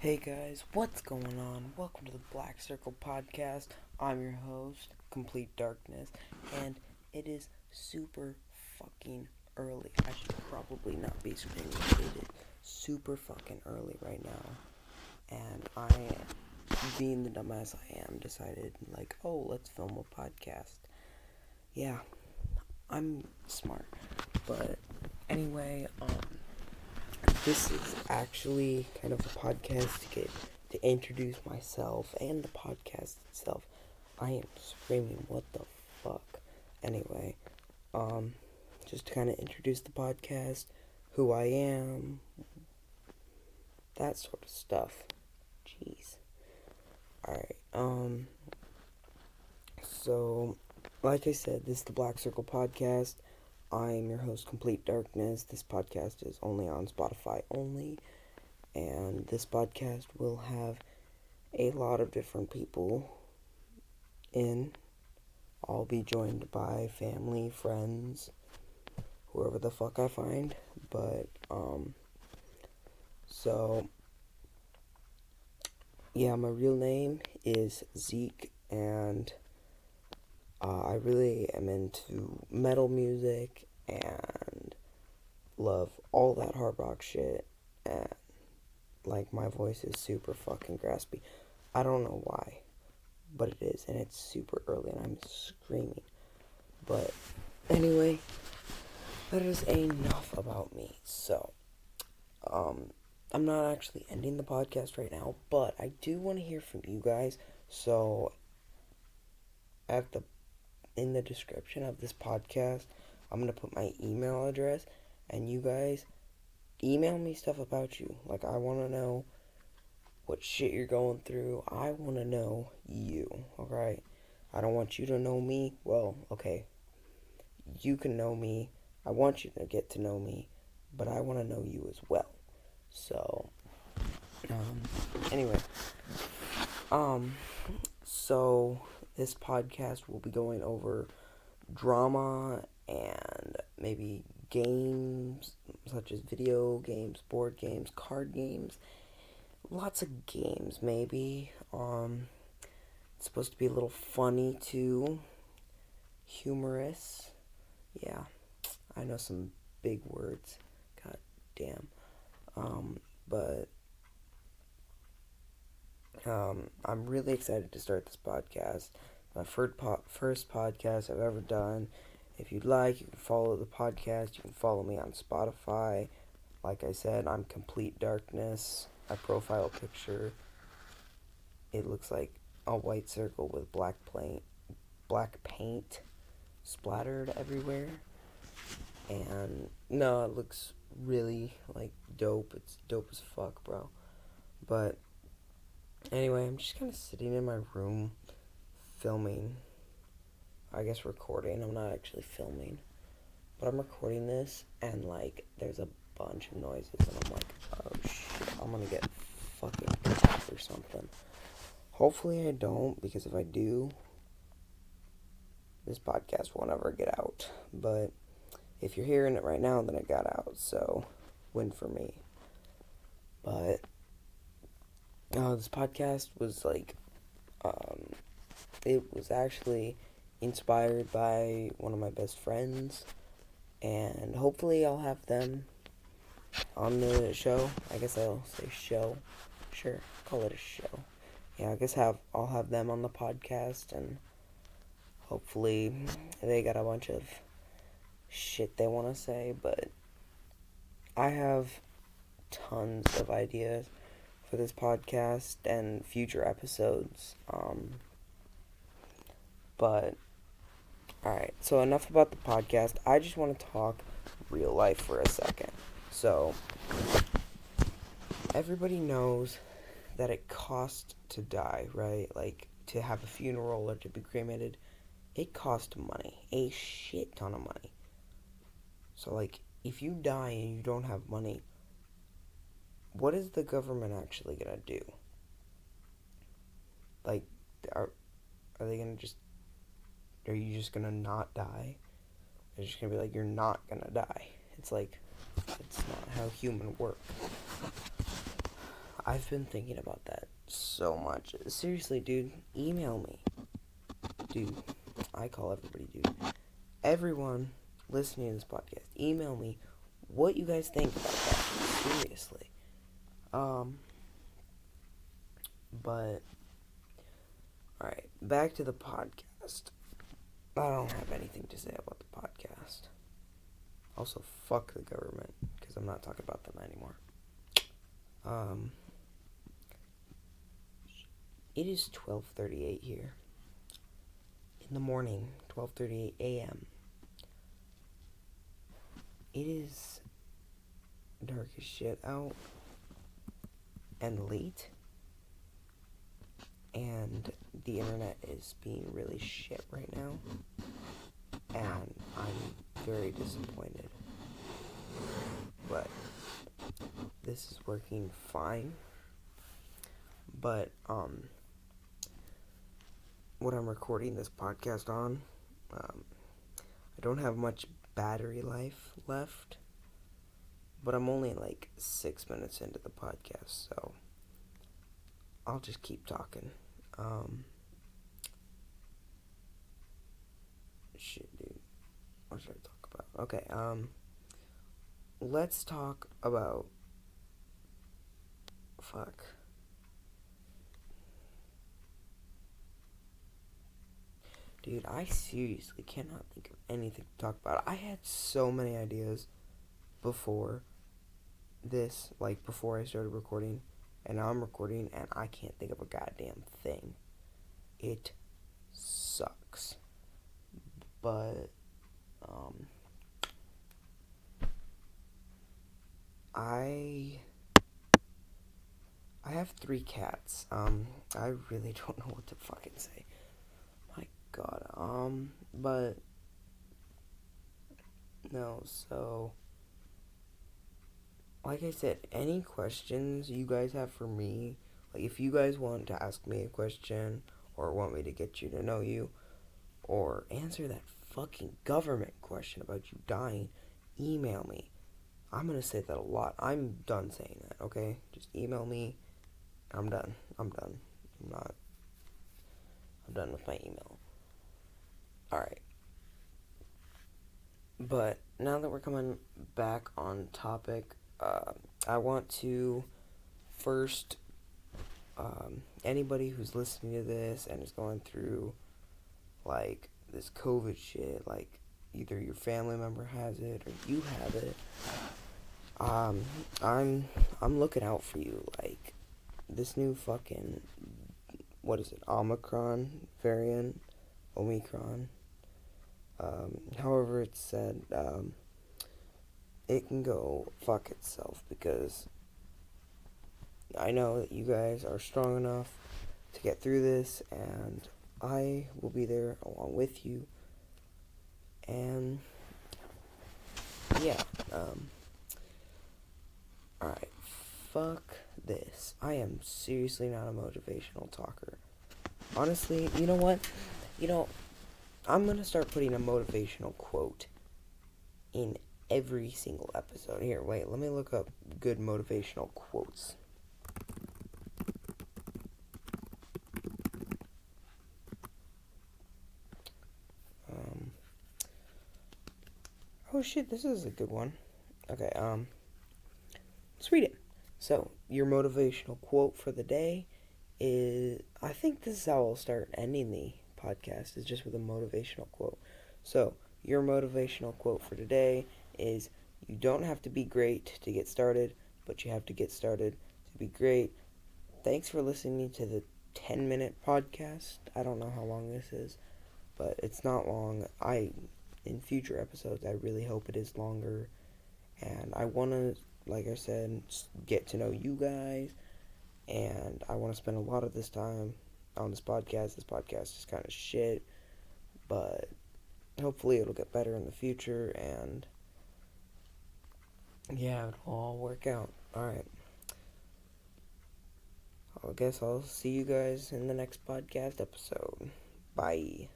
Hey guys, what's going on? Welcome to the Black Circle Podcast. I'm your host, Complete Darkness, and it is super fucking early. I should probably not be screaming, it is super fucking early right now. And I, being the dumbass I am, decided, like, oh, let's film a podcast. Yeah, I'm smart. But anyway, um, this is actually kind of a podcast to get to introduce myself and the podcast itself. I am screaming, what the fuck? Anyway, um, just to kind of introduce the podcast, who I am, that sort of stuff. Jeez. Alright, um, so, like I said, this is the Black Circle Podcast. I am your host, Complete Darkness. This podcast is only on Spotify only, and this podcast will have a lot of different people in. I'll be joined by family, friends, whoever the fuck I find. But, um, so, yeah, my real name is Zeke, and uh, I really am into metal music and love all that hard rock shit. And like my voice is super fucking graspy. I don't know why, but it is, and it's super early, and I'm screaming. But anyway, that is enough about me. So, um, I'm not actually ending the podcast right now, but I do want to hear from you guys. So, at the in the description of this podcast, I'm going to put my email address, and you guys email me stuff about you. Like, I want to know what shit you're going through. I want to know you, alright? I don't want you to know me. Well, okay. You can know me. I want you to get to know me, but I want to know you as well. So, um, anyway, um, so this podcast will be going over drama and maybe games such as video games, board games, card games, lots of games maybe. Um, it's supposed to be a little funny too, humorous. Yeah, I know some big words. God damn. Um, but um, I'm really excited to start this podcast. My first po- first podcast I've ever done. If you'd like, you can follow the podcast. You can follow me on Spotify. Like I said, I'm Complete Darkness. I profile picture. It looks like a white circle with black paint, black paint splattered everywhere. And no, it looks really like dope. It's dope as fuck, bro. But Anyway, I'm just kind of sitting in my room filming. I guess recording. I'm not actually filming. But I'm recording this and like there's a bunch of noises and I'm like, oh shit, I'm gonna get fucking or something. Hopefully I don't because if I do, this podcast won't ever get out. But if you're hearing it right now, then it got out. So win for me. But uh, this podcast was like, um, it was actually inspired by one of my best friends, and hopefully I'll have them on the show. I guess I'll say show. Sure, call it a show. Yeah, I guess have I'll have them on the podcast, and hopefully they got a bunch of shit they want to say, but I have tons of ideas for this podcast and future episodes. Um, but, alright, so enough about the podcast. I just want to talk real life for a second. So, everybody knows that it costs to die, right? Like, to have a funeral or to be cremated, it costs money. A shit ton of money. So, like, if you die and you don't have money, what is the government actually gonna do? Like, are are they gonna just? Are you just gonna not die? They're just gonna be like, you're not gonna die. It's like, it's not how human work. I've been thinking about that so much. Seriously, dude, email me. Dude, I call everybody dude. Everyone listening to this podcast, email me what you guys think about that. Seriously. Um but alright, back to the podcast. I don't have anything to say about the podcast. Also, fuck the government because I'm not talking about them anymore. Um, it is 12:38 here in the morning, 12:38 a.m. It is dark as shit out and late and the internet is being really shit right now and I'm very disappointed. But this is working fine. But um what I'm recording this podcast on, um, I don't have much battery life left, but I'm only like six minutes into the podcast, so I'll just keep talking. Um, shit, dude. What should I talk about? Okay, um, let's talk about. Fuck. Dude, I seriously cannot think of anything to talk about. I had so many ideas before this, like before I started recording, and now I'm recording, and I can't think of a goddamn thing. It sucks. But, um, I. I have three cats. Um, I really don't know what to fucking say My god. Um, but no, so like I said, any questions you guys have for me, like if you guys want to ask me a question or want me to get you to know you or answer that fucking government question about you dying, email me. I'm to say that a lot. I'm done saying that, okay? Just email me. I'm done. I'm done. I'm not I'm done with my email. Alright. But now that we're coming back on topic, uh, I want to first, um, anybody who's listening to this and is going through, like, this COVID shit, like, either your family member has it or you have it, um, I'm, I'm looking out for you, like, this new fucking, what is it, Omicron variant, Omicron, um, however, it's said, um, it can go fuck itself because I know that you guys are strong enough to get through this, and I will be there along with you. And yeah, um, alright, fuck this. I am seriously not a motivational talker. Honestly, you know what? You know, I'm to start putting a motivational quote in every single episode. Here, wait, let me look up good motivational quotes. Um, oh shit, this is a good one. Okay, um, let's read it. So, your motivational quote for the day is I think this is how I'll start ending the podcast is just with a motivational quote. So, your motivational quote for today is You don't have to be great to get started, but you have to get started to be great. Thanks for listening to the 10 minute podcast. I don't know how long this is, but it's not long. I in future episodes I really hope it is longer and I want to like I said get to know you guys and I want to spend a lot of this time on this podcast. This podcast is kind of shit, but hopefully it'll get better in the future and yeah, it'll all work out. Alright. I guess I'll see you guys in the next podcast episode. Bye.